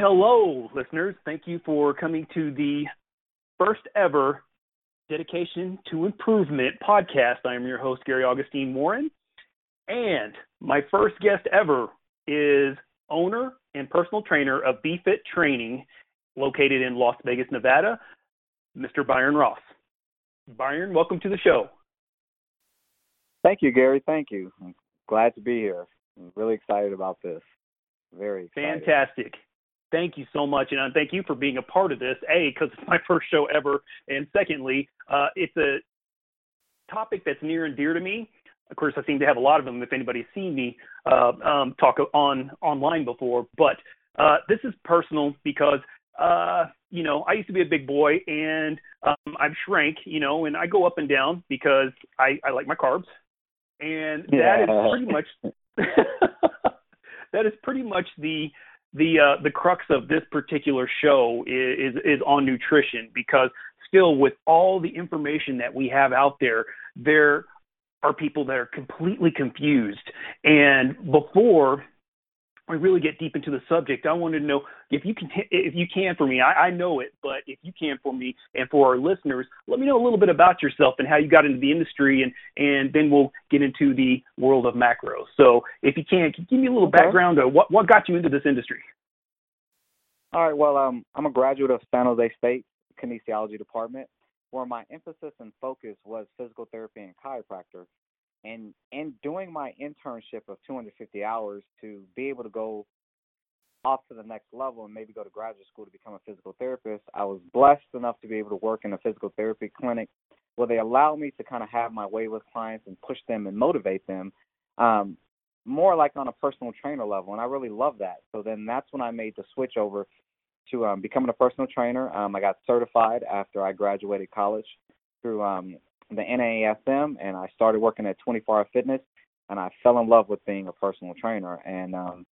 Hello, listeners. Thank you for coming to the first ever Dedication to Improvement podcast. I am your host, Gary Augustine Warren. And my first guest ever is owner and personal trainer of B-Fit Training, located in Las Vegas, Nevada, Mr. Byron Ross. Byron, welcome to the show. Thank you, Gary. Thank you. I'm glad to be here. I'm really excited about this. Very excited. fantastic thank you so much, and thank you for being a part of this. A, because it's my first show ever, and secondly, uh, it's a topic that's near and dear to me. Of course, I seem to have a lot of them. If anybody's seen me uh, um, talk on online before, but uh, this is personal because uh, you know I used to be a big boy and um, I've shrank, you know, and I go up and down because I, I like my carbs, and that yeah. is pretty much that is pretty much the the uh, the crux of this particular show is, is is on nutrition because still with all the information that we have out there, there are people that are completely confused. And before we really get deep into the subject, I wanted to know if you can, if you can for me. I, I know it, but if you can for me and for our listeners, let me know a little bit about yourself and how you got into the industry, and and then we'll get into the world of macros. So, if you can, can you give me a little okay. background of what what got you into this industry? All right. Well, um, I'm a graduate of San Jose State kinesiology department, where my emphasis and focus was physical therapy and chiropractor and in doing my internship of 250 hours to be able to go off to the next level and maybe go to graduate school to become a physical therapist, I was blessed enough to be able to work in a physical therapy clinic where they allow me to kind of have my way with clients and push them and motivate them um, more like on a personal trainer level. And I really love that. So then that's when I made the switch over to um, becoming a personal trainer. Um, I got certified after I graduated college through um, the NASM, and I started working at 24 Hour Fitness, and I fell in love with being a personal trainer. And um,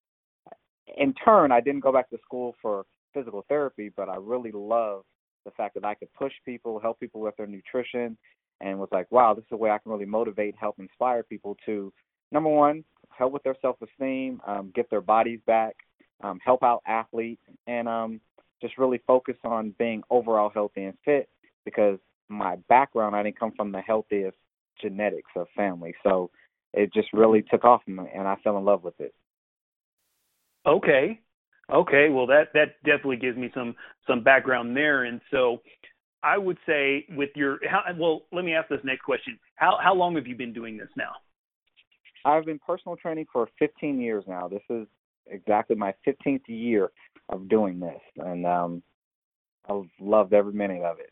in turn, I didn't go back to school for physical therapy, but I really love the fact that I could push people, help people with their nutrition, and was like, wow, this is a way I can really motivate, help inspire people to number one, help with their self-esteem, um, get their bodies back, um, help out athletes, and um, just really focus on being overall healthy and fit because my background, I didn't come from the healthiest genetics of family. So it just really took off and I fell in love with it. Okay. Okay, well that that definitely gives me some some background there and so I would say with your how, well let me ask this next question. How how long have you been doing this now? I've been personal training for 15 years now. This is exactly my 15th year of doing this and um I've loved every minute of it.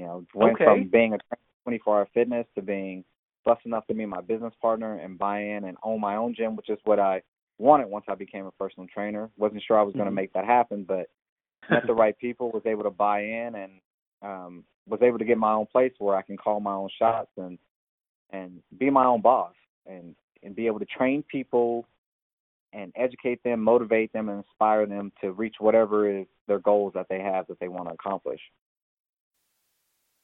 You know, went okay. from being a 24 hour fitness to being blessed enough to be my business partner and buy in and own my own gym, which is what I wanted once I became a personal trainer. Wasn't sure I was going to mm-hmm. make that happen, but met the right people, was able to buy in, and um, was able to get my own place where I can call my own shots and and be my own boss and and be able to train people and educate them, motivate them, and inspire them to reach whatever is their goals that they have that they want to accomplish.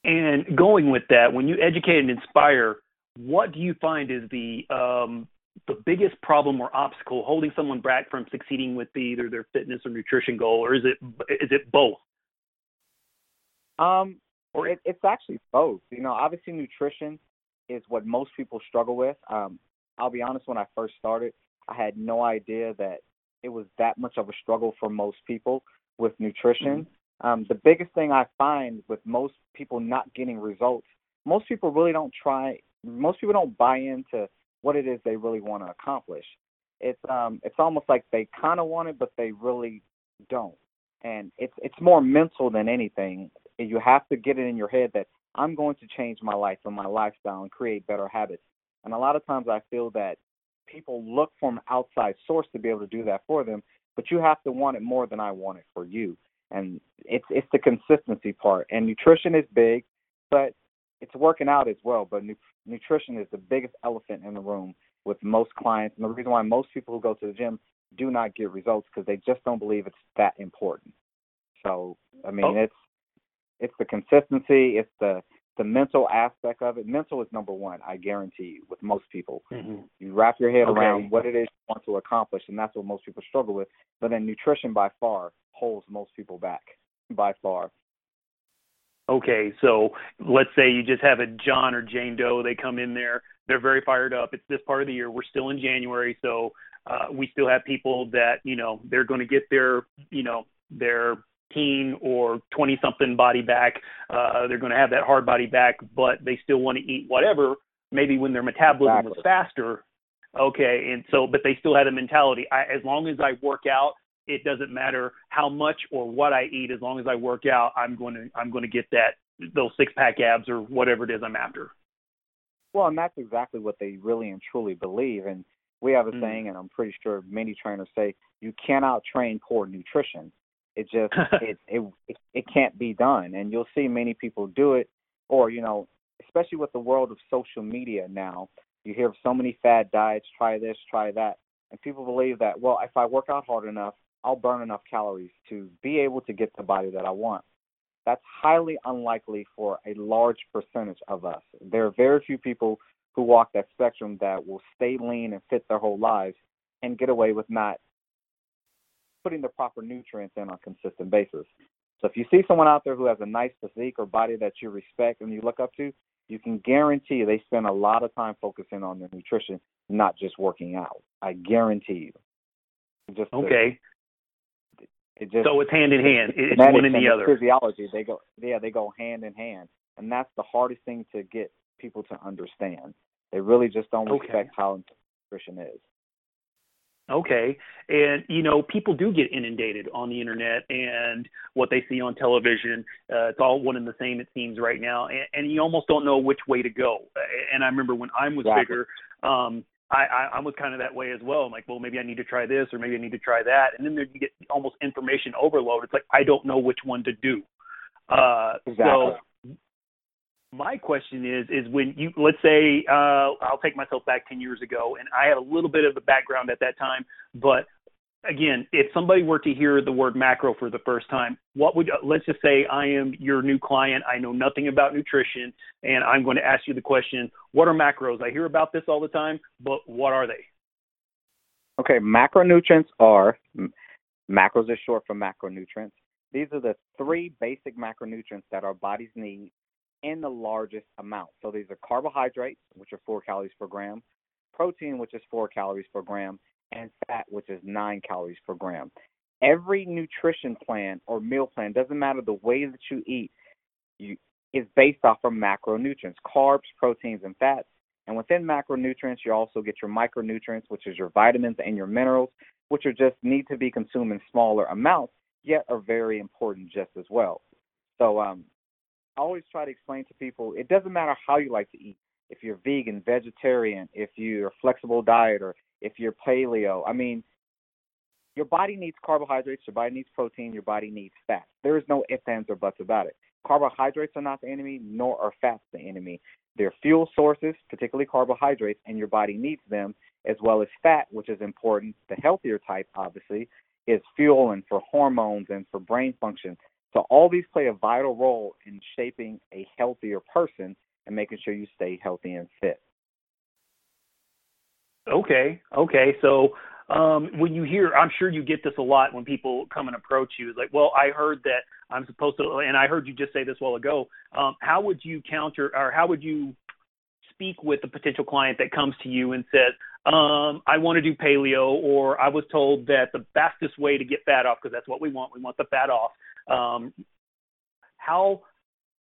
And going with that, when you educate and inspire, what do you find is the um, the biggest problem or obstacle holding someone back from succeeding with either their fitness or nutrition goal, or is it is it both? Um, or it, it's actually both. You know, obviously nutrition is what most people struggle with. Um, I'll be honest, when I first started, I had no idea that it was that much of a struggle for most people with nutrition. Um, the biggest thing I find with most people not getting results, most people really don't try. Most people don't buy into what it is they really want to accomplish. It's um, it's almost like they kind of want it, but they really don't. And it's it's more mental than anything. You have to get it in your head that I'm going to change my life and my lifestyle and create better habits. And a lot of times I feel that people look for an outside source to be able to do that for them, but you have to want it more than I want it for you and it's it's the consistency part. And nutrition is big, but it's working out as well. But nu- nutrition is the biggest elephant in the room with most clients, and the reason why most people who go to the gym do not get results because they just don't believe it's that important. So I mean, oh. it's it's the consistency, it's the the mental aspect of it. Mental is number one, I guarantee you, with most people. Mm-hmm. You wrap your head okay. around what it is you want to accomplish, and that's what most people struggle with. But then nutrition by far holds most people back by far. Okay, so let's say you just have a John or Jane Doe. They come in there. They're very fired up. It's this part of the year. We're still in January, so uh, we still have people that you know they're going to get their you know their teen or 20 something body back. Uh, they're going to have that hard body back, but they still want to eat whatever. Maybe when their metabolism exactly. was faster. Okay, and so but they still had a mentality. I, as long as I work out, it doesn't matter how much or what I eat. As long as I work out, I'm going to I'm going to get that those six pack abs or whatever it is I'm after. Well, and that's exactly what they really and truly believe. And we have a Mm. saying, and I'm pretty sure many trainers say, you cannot train poor nutrition. It just it, it it it can't be done. And you'll see many people do it, or you know, especially with the world of social media now, you hear of so many fad diets. Try this, try that, and people believe that well, if I work out hard enough, I'll burn enough calories to be able to get the body that I want. That's highly unlikely for a large percentage of us. There are very few people who walk that spectrum that will stay lean and fit their whole lives and get away with not putting the proper nutrients in on a consistent basis. So if you see someone out there who has a nice physique or body that you respect and you look up to, you can guarantee they spend a lot of time focusing on their nutrition, not just working out. I guarantee you. Just the- Okay, it just so it's hand in hand. It's one and and the other. Physiology, they go yeah, they go hand in hand. And that's the hardest thing to get people to understand. They really just don't Okay. respect how nutrition is. Okay. And, you know, people do get inundated on the internet and what they see on television. Uh, it's all one and the same, it seems, right now. And, and you almost don't know which way to go. And I remember when I was Exactly. bigger, um, I, I, I was kind of that way as well. I'm like, well, maybe I need to try this or maybe I need to try that. And then there, you get almost information overload. It's like, I don't know which one to do. Uh, Exactly. So my question is is when you let's say uh I'll take myself back 10 years ago and I had a little bit of a background at that time but again if somebody were to hear the word macro for the first time what would let's just say I am your new client I know nothing about nutrition and I'm going to ask you the question what are macros I hear about this all the time but what are they Okay, macronutrients are macros is short for macronutrients. These are the three basic macronutrients that our bodies need in the largest amount. So these are carbohydrates, which are four calories per gram, protein, which is four calories per gram, and fat, which is nine calories per gram. Every nutrition plan or meal plan doesn't matter the way that you eat, you is based off of macronutrients, carbs, proteins, and fats. And within macronutrients, you also get your micronutrients, which is your vitamins and your minerals, which are just need to be consumed in smaller amounts, yet are very important just as well. So um, I always try to explain to people it doesn't matter how you like to eat. If you're vegan, vegetarian, if you're flexible diet, or if you're paleo, I mean, your body needs carbohydrates, your body needs protein, your body needs fat. There is no ifs, ands, or buts about it. Carbohydrates are not the enemy, nor are fats the enemy. They're fuel sources, particularly carbohydrates, and your body needs them, as well as fat, which is important. The healthier type, obviously, is fuel and for hormones and for brain function. So all these play a vital role in shaping a healthier person and making sure you stay healthy and fit. Okay. Okay. So um, when you hear, I'm sure you get this a lot when people come and approach you. It's like, well, I heard that I'm supposed to, and I heard you just say this a while ago. Um, how would you counter, or how would you speak with a potential client that comes to you and says, um, I want to do paleo, or I was told that the fastest way to get fat off, because that's what we want, we want the fat off. Um, how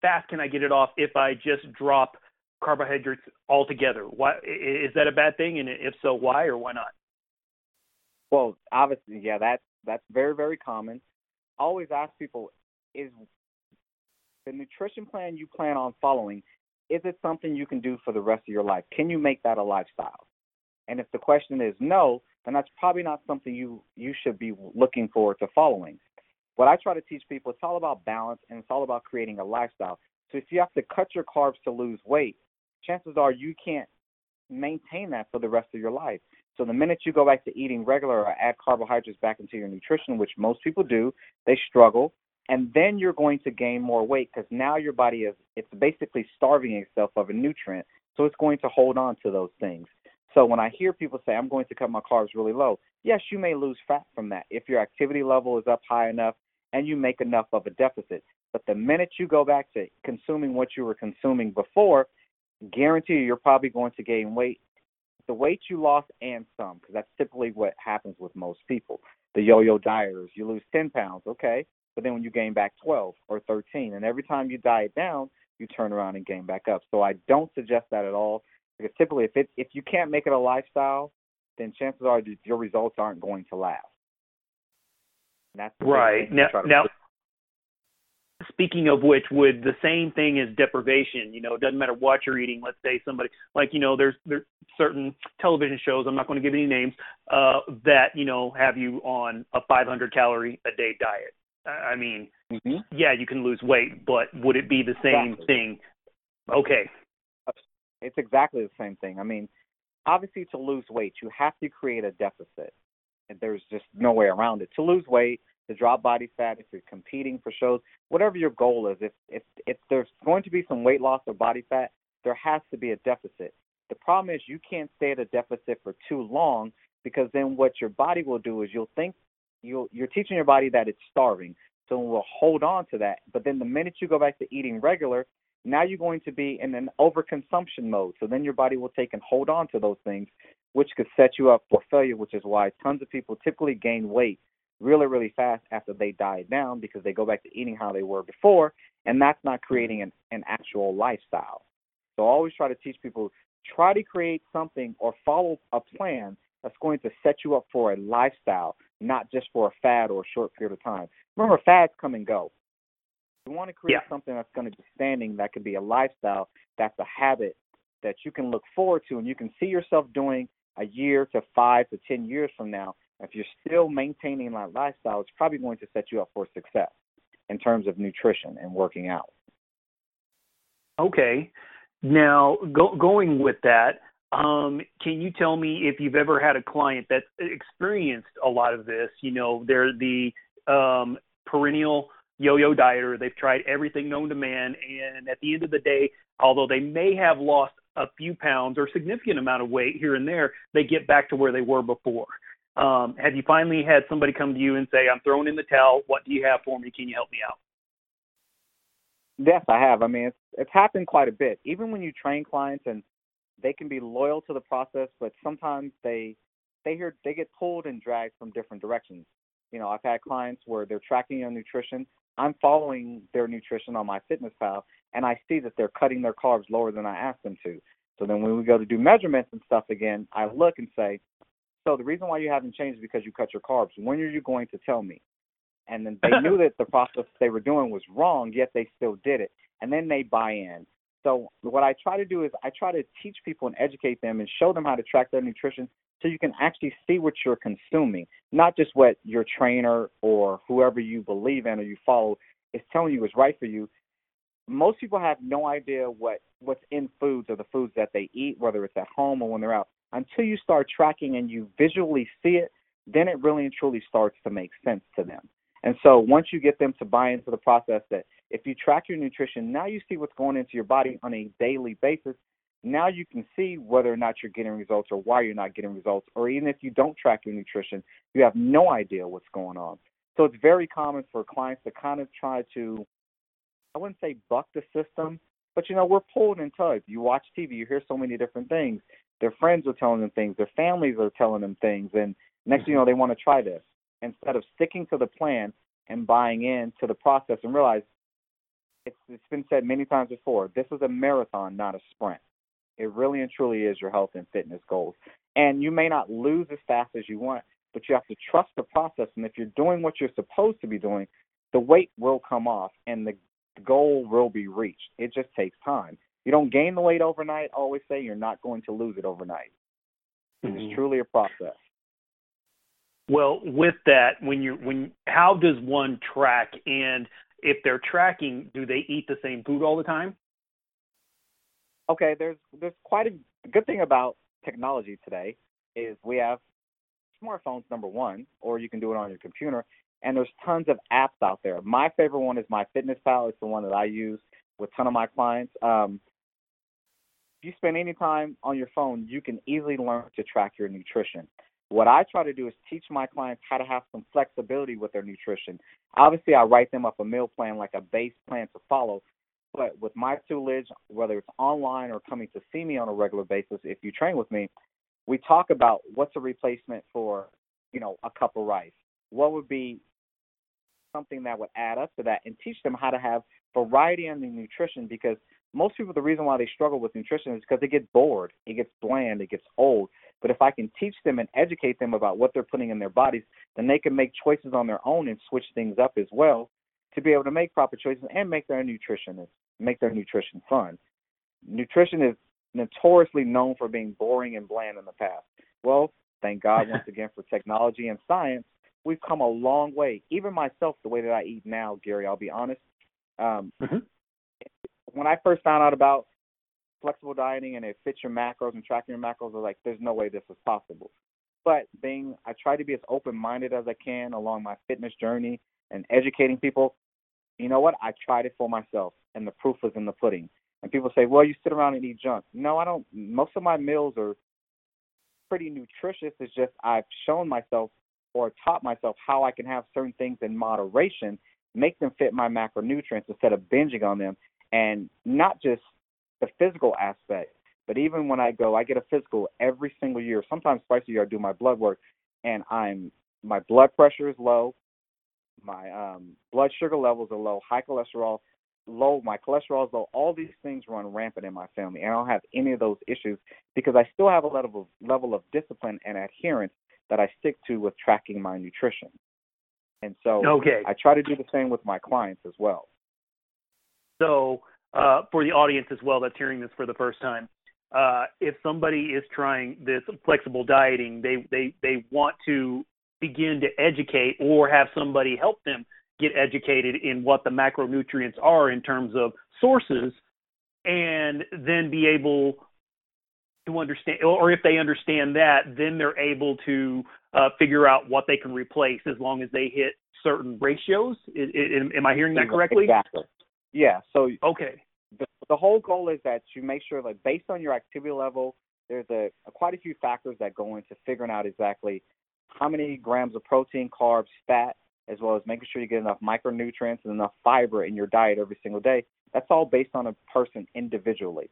fast can I get it off if I just drop carbohydrates altogether? Why is that a bad thing? And if so, why or why not? Well, obviously, yeah, that's that's very very common. I always ask people: Is the nutrition plan you plan on following is it something you can do for the rest of your life? Can you make that a lifestyle? And if the question is no, then that's probably not something you you should be looking forward to following. What I try to teach people, it's all about balance and it's all about creating a lifestyle. So if you have to cut your carbs to lose weight, chances are you can't maintain that for the rest of your life. So the minute you go back to eating regular or add carbohydrates back into your nutrition, which most people do, they struggle, and then you're going to gain more weight because now your body is it's basically starving itself of a nutrient, so it's going to hold on to those things. So when I hear people say I'm going to cut my carbs really low, yes, you may lose fat from that if your activity level is up high enough and you make enough of a deficit. But the minute you go back to consuming what you were consuming before, guarantee you you're probably going to gain weight. The weight you lost and some, because that's typically what happens with most people. The yo-yo dieters, you lose 10 pounds, okay, but then when you gain back 12 or 13, and every time you diet down, you turn around and gain back up. So I don't suggest that at all, because typically if it if you can't make it a lifestyle, then chances are your results aren't going to last. And that's right now. Now, speaking of which, would the same thing as deprivation? You know, it doesn't matter what you're eating. Let's say somebody like you know, there's there's certain television shows. I'm not going to give any names uh, that you know have you on a 500 calorie a day diet. I mean, mm-hmm. yeah, you can lose weight, but would it be the same exactly. thing? Okay. It's exactly the same thing. I mean, obviously, to lose weight, you have to create a deficit. And there's just no way around it. To lose weight, to drop body fat, if you're competing for shows, whatever your goal is, if if if there's going to be some weight loss or body fat, there has to be a deficit. The problem is you can't stay at a deficit for too long because then what your body will do is you'll think you'll you're teaching your body that it's starving, so it will hold on to that. But then the minute you go back to eating regular, now you're going to be in an overconsumption mode. So then your body will take and hold on to those things, which could set you up for failure. Which is why tons of people typically gain weight really, really fast after they diet down because they go back to eating how they were before, and that's not creating an, an actual lifestyle. So I always try to teach people try to create something or follow a plan that's going to set you up for a lifestyle, not just for a fad or a short period of time. Remember, fads come and go. You want to create yeah. something that's going to be standing, that could be a lifestyle, that's a habit that you can look forward to and you can see yourself doing a year to five to ten years from now. If you're still maintaining that lifestyle, it's probably going to set you up for success in terms of nutrition and working out. Okay. Now, go, going with that, um, can you tell me if you've ever had a client that's experienced a lot of this? You know, they're the um, perennial yo-yo dieter. They've tried everything known to man, and at the end of the day, although they may have lost a few pounds or significant amount of weight here and there, they get back to where they were before. Um, have you finally had somebody come to you and say, "I'm throwing in the towel. What do you have for me? Can you help me out?" Yes, I have. I mean, it's it's happened quite a bit. Even when you train clients and they can be loyal to the process, but sometimes they they hear they get pulled and dragged from different directions. You know, I've had clients where they're tracking their nutrition. I'm following their nutrition on MyFitnessPal and I see that they're cutting their carbs lower than I asked them to. So then when we go to do measurements and stuff again, I look and say, So the reason why you haven't changed is because you cut your carbs. When are you going to tell me? And then they knew that the process they were doing was wrong, yet they still did it. And then they buy in. So what I try to do is I try to teach people and educate them and show them how to track their nutrition so you can actually see what you're consuming, not just what your trainer or whoever you believe in or you follow is telling you is right for you. Most people have no idea what what's in foods or the foods that they eat, whether it's at home or when they're out. Until you start tracking and you visually see it, then it really and truly starts to make sense to them. And so once you get them to buy into the process that if you track your nutrition, now you see what's going into your body on a daily basis. Now you can see whether or not you're getting results or why you're not getting results. Or even if you don't track your nutrition, you have no idea what's going on. So it's very common for clients to kind of try to, I wouldn't say buck the system, but you know, we're pulled and tugged. You watch TV, you hear so many different things. Their friends are telling them things, their families are telling them things, and next thing you know, they want to try this instead of sticking to the plan and buying into the process and realize it's, it's been said many times before this is a marathon, not a sprint. It really and truly is your health and fitness goals. And you may not lose as fast as you want, but you have to trust the process. And if you're doing what you're supposed to be doing, the weight will come off and the goal will be reached. It just takes time. You don't gain the weight overnight. I always say you're not going to lose it overnight. Mm-hmm. It's truly a process. Well, with that, when you when how does one track and if they're tracking, do they eat the same food all the time? Okay, there's there's quite a good thing about technology today is we have smartphones number one, or you can do it on your computer, and there's tons of apps out there. My favorite one is MyFitnessPal. It's the one that I use with ton of my clients. Um, if you spend any time on your phone, you can easily learn to track your nutrition What I try to do is teach my clients how to have some flexibility with their nutrition. Obviously, I write them up a meal plan like a base plan to follow. But with my tutelage, whether it's online or coming to see me on a regular basis, if you train with me, we talk about what's a replacement for, you know, a cup of rice. What would be something that would add up to that and teach them how to have variety in the nutrition? Because most people the reason why they struggle with nutrition is because they get bored. It gets bland. It gets old. But if i can teach them and educate them about what they're putting in their bodies then they can make choices on their own and switch things up as well to be able to make proper choices and make their own nutrition make their nutrition fun nutrition is notoriously known for being boring and bland in the past well thank god once again for technology and science we've come a long way. Even myself, the way that I eat now, Gary, I'll be honest. Um, mm-hmm. When I first found out about flexible dieting and it fits your macros and tracking your macros, I was like, there's no way this is possible. But being, I try to be as open minded as I can along my fitness journey and educating people. You know what? I tried it for myself, and the proof was in the pudding. And people say, well, you sit around and eat junk. No, I don't. Most of my meals are pretty nutritious. It's just I've shown myself or taught myself how I can have certain things in moderation, make them fit my macronutrients instead of binging on them, and not just the physical aspect, but even when I go, I get a physical every single year. Sometimes twice a year, I do my blood work, and I'm my blood pressure is low, my um, blood sugar levels are low, high cholesterol, low, my cholesterol is low. All these things run rampant in my family, and I don't have any of those issues because I still have a level of, level of discipline and adherence that I stick to with tracking my nutrition. And so okay. I try to do the same with my clients as well. So uh, for the audience as well that's hearing this for the first time, uh, if somebody is trying this flexible dieting, they, they, they want to begin to educate or have somebody help them get educated in what the macronutrients are in terms of sources and then be able to understand, or if they understand that, then they're able to uh, figure out what they can replace as long as they hit certain ratios. Am I hearing that correctly? Exactly. Yeah. So okay. The, the whole goal is that you make sure, like, based on your activity level, there's a, a quite a few factors that go into figuring out exactly how many grams of protein, carbs, fat, as well as making sure you get enough micronutrients and enough fiber in your diet every single day. That's all based on a person individually.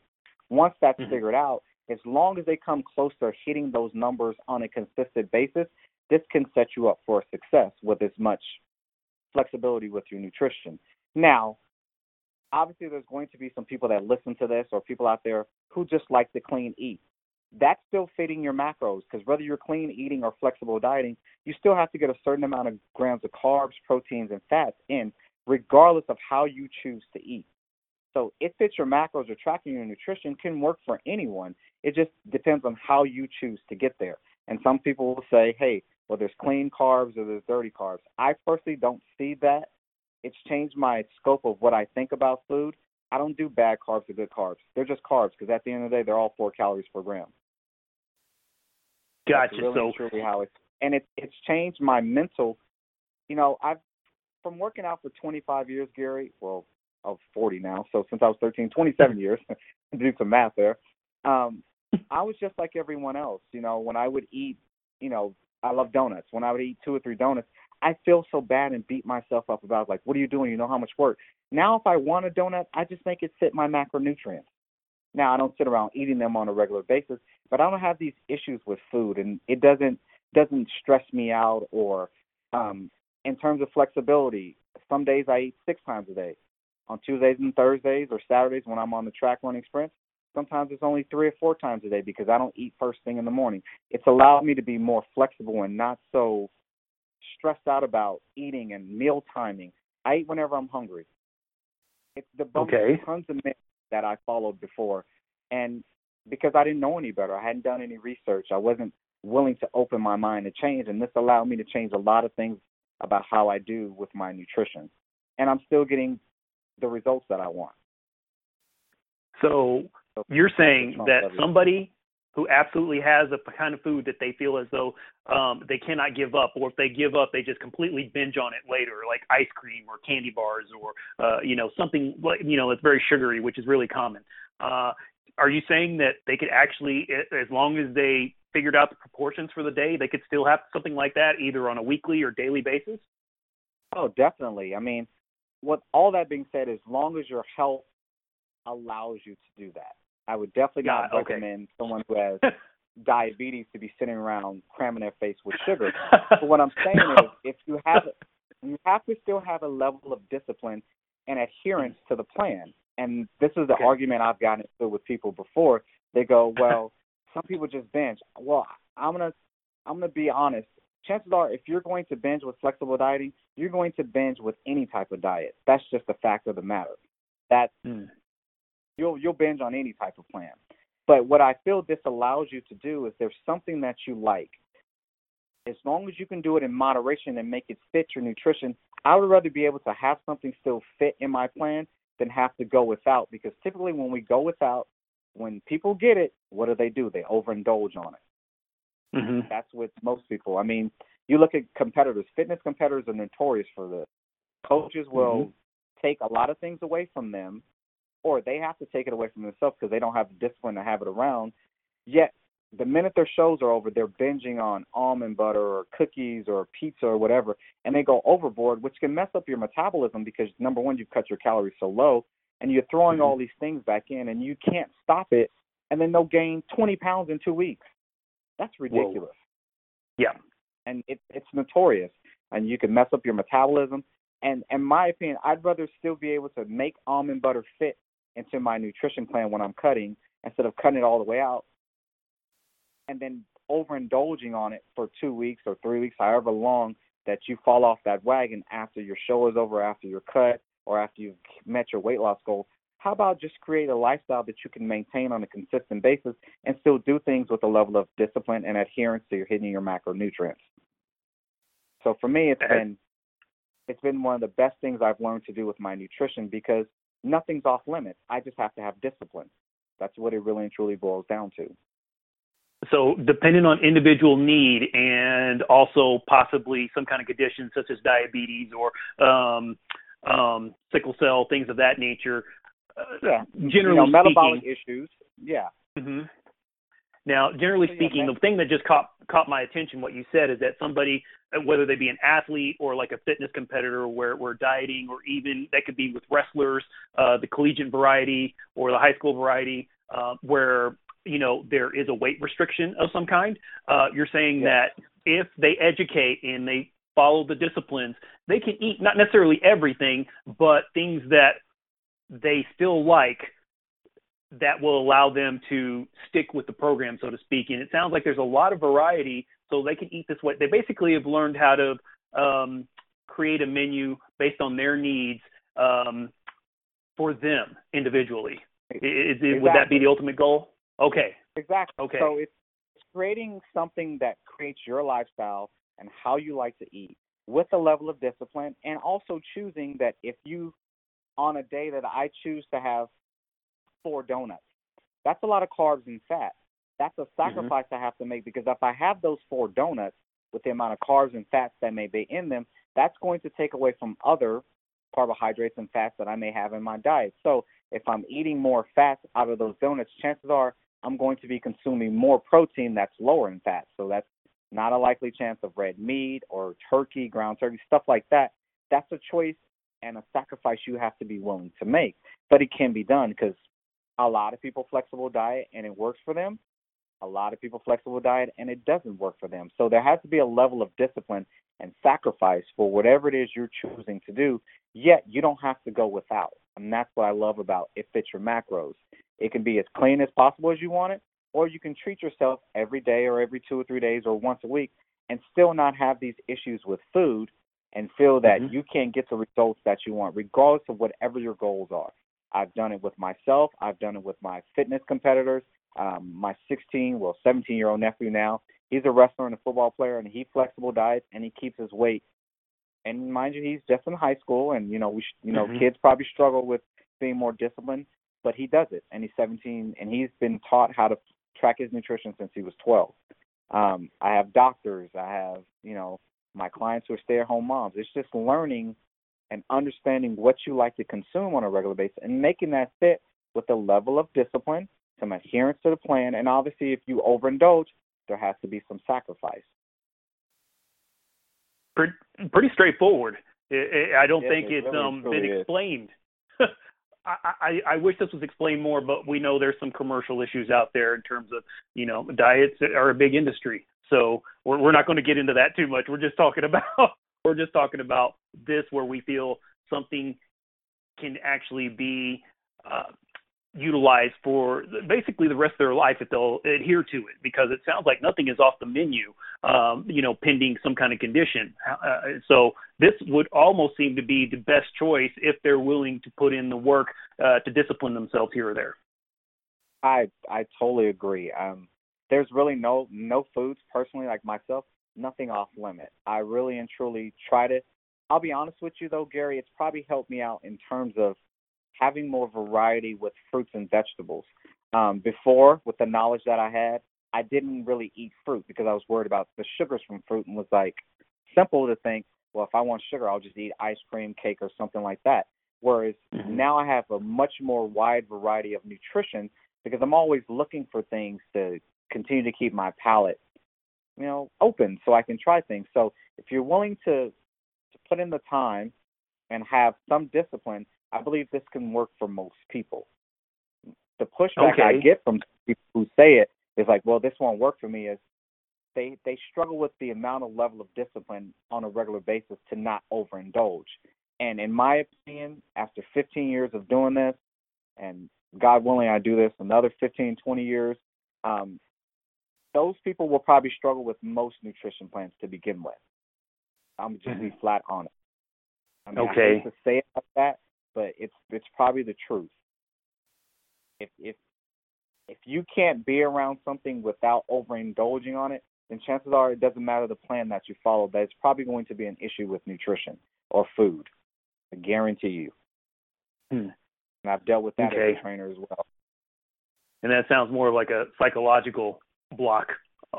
Once that's mm-hmm. figured out, as long as they come close to hitting those numbers on a consistent basis, this can set you up for success with as much flexibility with your nutrition. Now, obviously, there's going to be some people that listen to this or people out there who just like to clean eat. That's still fitting your macros because whether you're clean eating or flexible dieting, you still have to get a certain amount of grams of carbs, proteins, and fats in, regardless of how you choose to eat. So it fits your macros or tracking your nutrition can work for anyone. It just depends on how you choose to get there. And some people will say, hey, well, there's clean carbs or there's dirty carbs. I personally don't see that. It's changed my scope of what I think about food. I don't do bad carbs or good carbs. They're just carbs because at the end of the day, they're all four calories per gram. Gotcha. That's really so truly how it's and it it's changed my mental. You know, I've from working out for 25 years, Gary. Well, of 40 now. So since I was 13, 27 years, do some math there. Um, I was just like everyone else. You know, when I would eat, you know, I love donuts. When I would eat two or three donuts, I feel so bad and beat myself up about like, what are you doing? You know how much work. Now, if I want a donut, I just make it fit my macronutrients. Now, I don't sit around eating them on a regular basis, but I don't have these issues with food, and it doesn't doesn't stress me out. Or um, in terms of flexibility, some days I eat six times a day on Tuesdays and Thursdays or Saturdays when I'm on the track running sprints. Sometimes it's only three or four times a day because I don't eat first thing in the morning. It's allowed me to be more flexible and not so stressed out about eating and meal timing. I eat whenever I'm hungry. It's the okay. tons of myths that I followed before, and because I didn't know any better, I hadn't done any research. I wasn't willing to open my mind to change, and this allowed me to change a lot of things about how I do with my nutrition. And I'm still getting the results that I want. So you're saying that somebody who absolutely has a kind of food that they feel as though um, they cannot give up, or if they give up, they just completely binge on it later, like ice cream or candy bars, or uh, you know something like you know that's very sugary, which is really common. Uh, are you saying that they could actually, as long as they figured out the proportions for the day, they could still have something like that either on a weekly or daily basis? Oh, definitely. I mean, what all that being said, as long as your health allows you to do that, I would definitely not okay. recommend someone who has diabetes to be sitting around cramming their face with sugar. but what I'm saying no. is, if you have, you have to still have a level of discipline and adherence to the plan. And this is the okay. argument I've gotten into with people before. They go, well, some people just binge. Well, I'm gonna, I'm gonna be honest. Chances are, if you're going to binge with flexible dieting, you're going to binge with any type of diet. That's just the fact of the matter. That mm. You'll you'll binge on any type of plan. But what I feel this allows you to do is there's something that you like. As long as you can do it in moderation and make it fit your nutrition, I would rather be able to have something still fit in my plan than have to go without. Because typically when we go without, when people get it, what do they do? They overindulge on it. Mm-hmm. That's with most people. I mean, you look at competitors. Fitness competitors are notorious for this. Coaches will mm-hmm. take a lot of things away from them or they have to take it away from themselves because they don't have the discipline to have it around. Yet, the minute their shows are over, they're binging on almond butter or cookies or pizza or whatever, and they go overboard, which can mess up your metabolism because number one, you've cut your calories so low, and you're throwing mm-hmm. all these things back in, and you can't stop it, and then they'll gain 20 pounds in two weeks. That's ridiculous. Whoa. Yeah, and it, it's notorious, and you can mess up your metabolism. And in my opinion, I'd rather still be able to make almond butter fit into my nutrition plan when I'm cutting instead of cutting it all the way out and then overindulging on it for two weeks or three weeks, however long that you fall off that wagon after your show is over, after your cut, or after you've met your weight loss goal. How about just create a lifestyle that you can maintain on a consistent basis and still do things with a level of discipline and adherence to your hitting your macronutrients? So for me, it's been it's been one of the best things I've learned to do with my nutrition because nothing's off limits. I just have to have discipline. That's what it really and truly boils down to. So, depending on individual need and also possibly some kind of condition such as diabetes or um, um, sickle cell, things of that nature. Uh, yeah, generally you know, metabolic speaking, issues. Yeah. Mm-hmm. Now, generally speaking, the thing that just caught caught my attention, what you said, is that somebody, uh, whether they be an athlete or like a fitness competitor, where where dieting, or even that could be with wrestlers, uh, the collegiate variety or the high school variety, uh, where you know there is a weight restriction of some kind. Uh, you're saying yeah. that if they educate and they follow the disciplines, they can eat not necessarily everything, but things that they still like that will allow them to stick with the program, so to speak. And it sounds like there's a lot of variety, so they can eat this way. They basically have learned how to um, create a menu based on their needs um, for them individually. Is, is, exactly. Would that be the ultimate goal? Okay. Exactly. Okay. So it's creating something that creates your lifestyle and how you like to eat with a level of discipline, and also choosing that if you, on a day that I choose to have four donuts. That's a lot of carbs and fat. That's a sacrifice mm-hmm. I have to make because if I have those four donuts with the amount of carbs and fats that may be in them, that's going to take away from other carbohydrates and fats that I may have in my diet. So if I'm eating more fats out of those donuts, chances are I'm going to be consuming more protein that's lower in fat. So that's not a likely chance of red meat or turkey, ground turkey, stuff like that. That's a choice and a sacrifice you have to be willing to make. But it can be done because a lot of people flexible diet and it works for them. A lot of people flexible diet and it doesn't work for them. So there has to be a level of discipline and sacrifice for whatever it is you're choosing to do. Yet you don't have to go without. And that's what I love about it fits your macros. It can be as clean as possible as you want it, or you can treat yourself every day or every two or three days or once a week and still not have these issues with food and feel that mm-hmm. you can't get the results that you want, regardless of whatever your goals are. I've done it with myself. I've done it with my fitness competitors. Um, my 16, well, 17 year old nephew now, he's a wrestler and a football player, and he flexible diets and he keeps his weight. And mind you, he's just in high school, and you know, we, sh- you know, mm-hmm. kids probably struggle with being more disciplined, but he does it, and he's 17, and he's been taught how to track his nutrition since he was 12. Um, I have doctors. I have, you know, my clients who are stay-at-home moms. It's just learning and understanding what you like to consume on a regular basis and making that fit with a level of discipline, some adherence to the plan, and obviously if you overindulge, there has to be some sacrifice. Pretty, pretty straightforward. I don't think it it's really, um, been is. explained. I, I, I wish this was explained more, but we know there's some commercial issues out there in terms of, you know, diets are a big industry. So we're, we're not going to get into that too much. We're just talking about we're just talking about this where we feel something can actually be uh, utilized for basically the rest of their life if they'll adhere to it because it sounds like nothing is off the menu um, you know pending some kind of condition uh, so this would almost seem to be the best choice if they're willing to put in the work uh, to discipline themselves here or there I I totally agree. Um, there's really no no foods personally like myself, nothing off limit. I really and truly try to. I'll be honest with you though, Gary. It's probably helped me out in terms of having more variety with fruits and vegetables. Um, before, with the knowledge that I had, I didn't really eat fruit because I was worried about the sugars from fruit and was like simple to think, well, if I want sugar, I'll just eat ice cream, cake, or something like that. Whereas Mhm. now I have a much more wide variety of nutrition because I'm always looking for things to continue to keep my palate, you know, open so I can try things. So if you're willing to to put in the time and have some discipline, I believe this can work for most people. The pushback I get from people who say it is like, well, this won't work for me is they they struggle with the amount of level of discipline on a regular basis to not overindulge. And in my opinion, after 15 years of doing this, and God willing, I do this another 15, 20 years, um, those people will probably struggle with most nutrition plans to begin with. I'm just be flat honest. I mean, I Okay. hate to say it like that, but it's it's probably the truth. If if if you can't be around something without overindulging on it, then chances are it doesn't matter the plan that you follow, that it's probably going to be an issue with nutrition or food. I guarantee you. Hmm. And I've dealt with that as Okay. a trainer as well. and that sounds more like a psychological block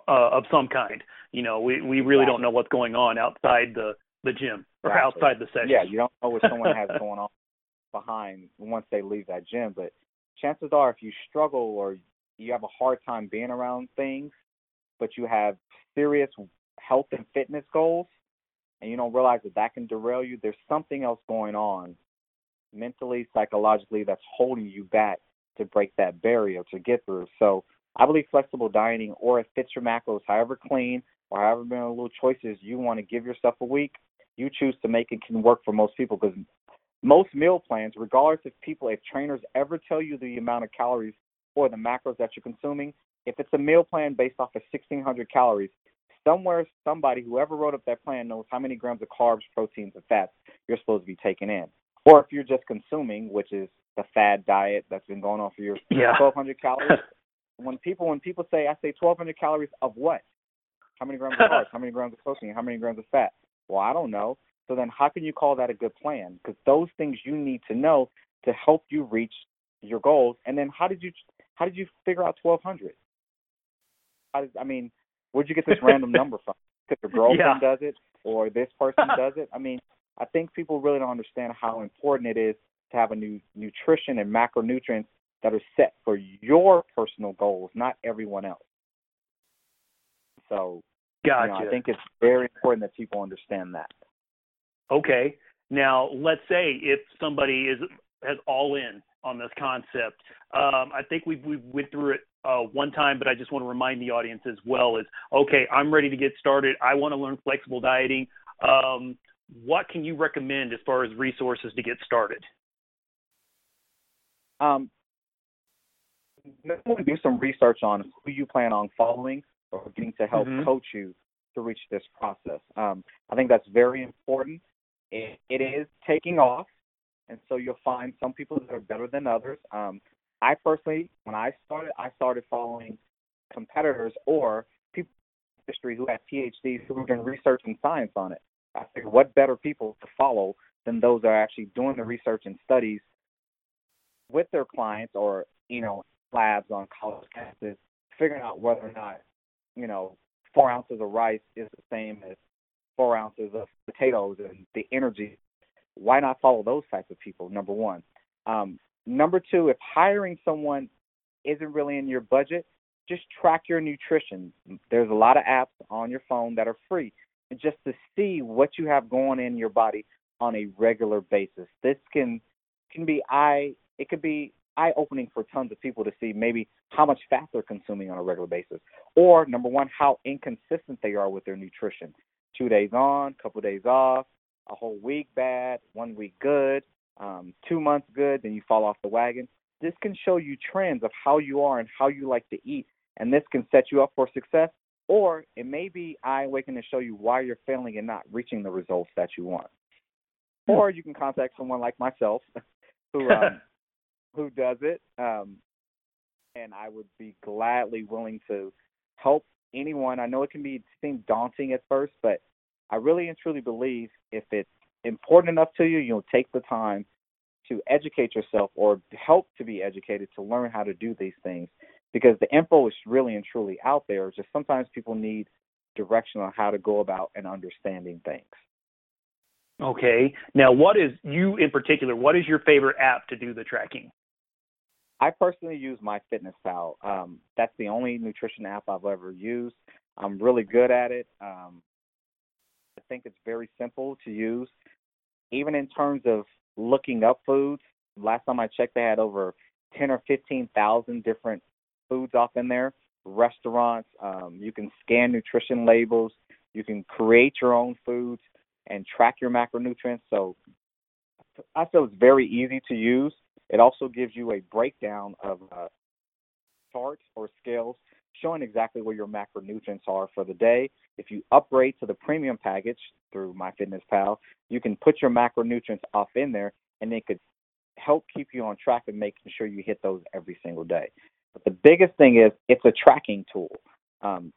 uh, of some kind. You know, we we really don't know what's going on outside the the gym or Exactly. outside the session. Yeah, you don't know what someone has going on behind once they leave that gym, but chances are if you struggle or you have a hard time being around things, but you have serious health and fitness goals and you don't realize that that can derail you, there's something else going on mentally, psychologically that's holding you back to break that barrier to get through. So I believe flexible dieting or it fits your macros, however clean or however many little choices you want to give yourself a week, you choose to make it can work for most people because most meal plans, regardless if people, if trainers ever tell you the amount of calories or the macros that you're consuming, if it's a meal plan based off of 1600 calories, somewhere somebody, whoever wrote up that plan, knows how many grams of carbs, proteins, and fats you're supposed to be taking in. Or if you're just consuming, which is the fad diet that's been going on for years, Yeah. 1200 calories. when people when people say I say 1200 calories of what? How many grams of carbs? How many grams of protein? How many grams of fat? Well, I don't know. So then, how can you call that a good plan? Because those things you need to know to help you reach your goals. And then, how did you how did you figure out 1200? How did, I mean, where'd you get this random number from? Because your girlfriend Yeah. does it, or this person does it. I mean, I think people really don't understand how important it is to have a new nutrition and macronutrients that are set for your personal goals, not everyone else. So, Gotcha. you know, I think it's very important that people understand that. Okay. Now, let's say if somebody is has all in on this concept, um, I think we we went through it uh, one time, but I just want to remind the audience as well is okay. I'm ready to get started. I want to learn flexible dieting. Um, what can you recommend as far as resources to get started? Um, do some research on who you plan on following or getting to help Mhm. coach you to reach this process. Um, I think that's very important. It, it is taking off, and so you'll find some people that are better than others. Um, I personally, when I started, I started following competitors or people in history who had PhDs who were doing research and science on it. I figured, what better people to follow than those that are actually doing the research and studies with their clients or you know labs on college campuses, figuring out whether or not you know four ounces of rice is the same as four ounces of potatoes and the energy. Why not follow those types of people? Number one. Um, number two, if hiring someone isn't really in your budget, just track your nutrition. There's a lot of apps on your phone that are free, and just to see what you have going in your body on a regular basis. This can can be eye it could be eye opening for tons of people to see maybe how much fat they're consuming on a regular basis, or number one, how inconsistent they are with their nutrition. Two days on, couple days off, a whole week bad, one week good, um, two months good, then you fall off the wagon. This can show you trends of how you are and how you like to eat, and this can set you up for success. Or it may be eye awakening to show you why you're failing and not reaching the results that you want. Hmm. Or you can contact someone like myself who um, who does it, um, and I would be gladly willing to help anyone. I know it can be seem daunting at first, but I really and truly believe if it's important enough to you, you'll take the time to educate yourself or help to be educated to learn how to do these things because the info is really and truly out there. Just sometimes people need direction on how to go about and understanding things. Okay. Now, what is you in particular? What is your favorite app to do the tracking? I personally use MyFitnessPal. Um, that's the only nutrition app I've ever used. I'm really good at it. Um, I think it's very simple to use. Even in terms of looking up foods, last time I checked, they had over 10 or 15,000 different foods off in there. Restaurants, um, you can scan nutrition labels, you can create your own foods and track your macronutrients. So I feel it's very easy to use. It also gives you a breakdown of uh, charts or scales showing exactly where your macronutrients are for the day. If you upgrade to the premium package through MyFitnessPal, you can put your macronutrients off in there, and it could help keep you on track and making sure you hit those every single day. But the biggest thing is it's a tracking tool. Um,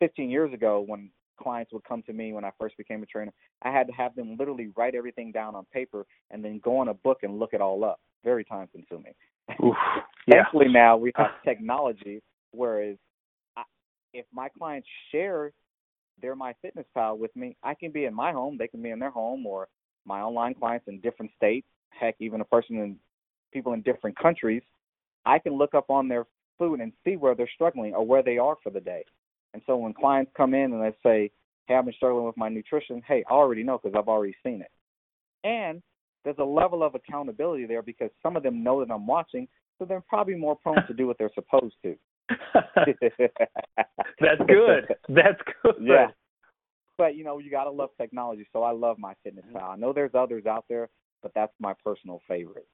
15 years ago, when clients would come to me when I first became a trainer, I had to have them literally write everything down on paper and then go on a book and look it all up. Very time consuming. Thankfully now we have technology, whereas I, if my clients share their MyFitnessPal with me, I can be in my home, they can be in their home, or my online clients in different states. Heck, even a person in people in different countries, I can look up on their food and see where they're struggling or where they are for the day. And so when clients come in and they say, "Hey, I've been struggling with my nutrition," hey, I already know because I've already seen it. And there's a level of accountability there because some of them know that I'm watching, so they're probably more prone to do what they're supposed to. That's good. That's good. Yeah. But you know, you gotta love technology, so I love my fitness pal. I know there's others out there, but that's my personal favorite.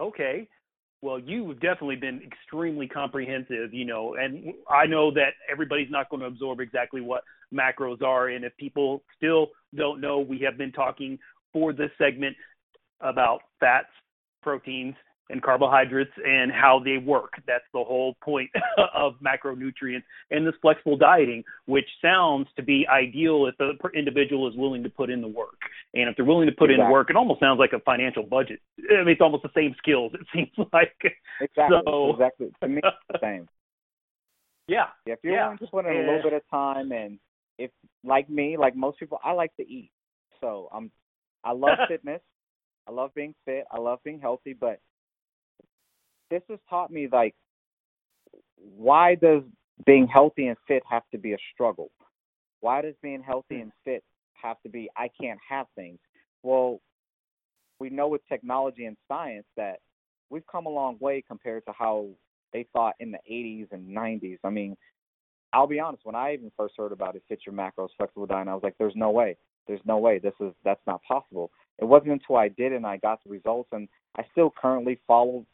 Okay well, you've definitely been extremely comprehensive, you know, and I know that everybody's not going to absorb exactly what macros are. And if people still don't know, we have been talking for this segment about fats, proteins, and carbohydrates and how they work. That's the whole point of macronutrients and this flexible dieting, which sounds to be ideal if the individual is willing to put in the work. And if they're willing to put exactly. in the work, it almost sounds like a financial budget. I mean, it's almost the same skills. It seems like exactly, so, exactly. To me, it's the same. Yeah. If you're yeah. willing to put in a little bit of time, and if like me, like most people, I like to eat. So I'm, I love fitness. I love being fit. I love being healthy, but this has taught me like why does being healthy and fit have to be a struggle? Why does being healthy hmm. and fit have to be I can't have things? Well, we know with technology and science that we've come a long way compared to how they thought in the 80s and 90s. I mean, I'll be honest, when I even first heard about it, fit your macros, flexible diet, I was like, there's no way. There's no way. This is that's not possible. It wasn't until I did and I got the results and I still currently follow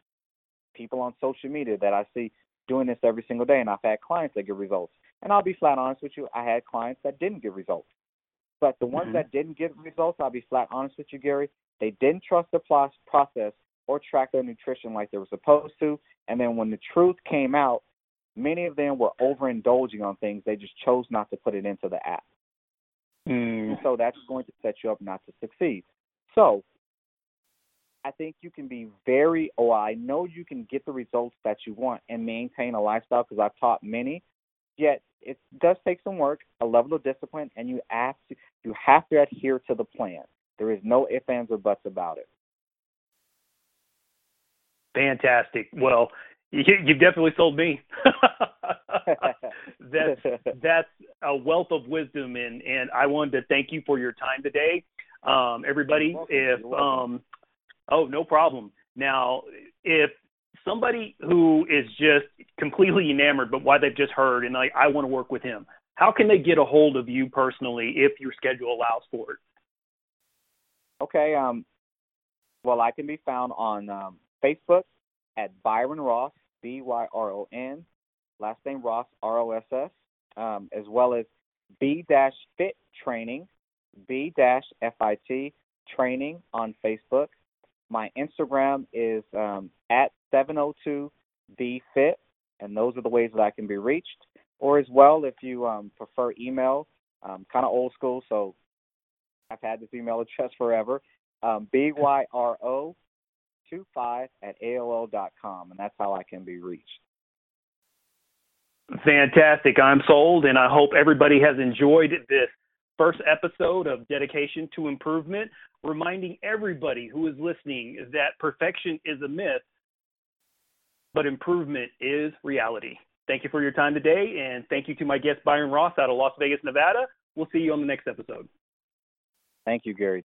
people on social media that I see doing this every single day, and I've had clients that get results. And I'll be flat honest with you, I had clients that didn't get results. But the ones mm-hmm. that didn't get results, I'll be flat honest with you, Gary, they didn't trust the process or track their nutrition like they were supposed to. And then when the truth came out, many of them were overindulging on things. They just chose not to put it into the app. Mm. So that's going to set you up not to succeed. So I think you can be very, oh, I know you can get the results that you want and maintain a lifestyle because I've taught many. Yet it does take some work, a level of discipline, and you have to, you have to adhere to the plan. There is no ifs, ands, or buts about it. Fantastic. Well, You, you've definitely sold me. that's that's a wealth of wisdom, and and I wanted to thank you for your time today. Um, everybody, if um, oh no problem. Now, if somebody who is just completely enamored but why they've just heard and like I want to work with him, how can they get a hold of you personally if your schedule allows for it? Okay, um, well, I can be found on um, Facebook at Byron Ross, B Y R O N, last name Ross, R O S S, um, as well as B Fit Training, B F I T Training on Facebook. My Instagram is um, at 702 B Fit, and those are the ways that I can be reached. Or as well, if you um, prefer email, um, kind of old school, so I've had this email address forever. Um, BYRO 25 at AOL dot com, and that's how I can be reached. Fantastic. I'm sold, and I hope everybody has enjoyed this first episode of Dedication to Improvement, reminding everybody who is listening that perfection is a myth, but improvement is reality. Thank you for your time today, and thank you to my guest, Byron Ross, out of Las Vegas, Nevada. We'll see you on the next episode. Thank you, Gary.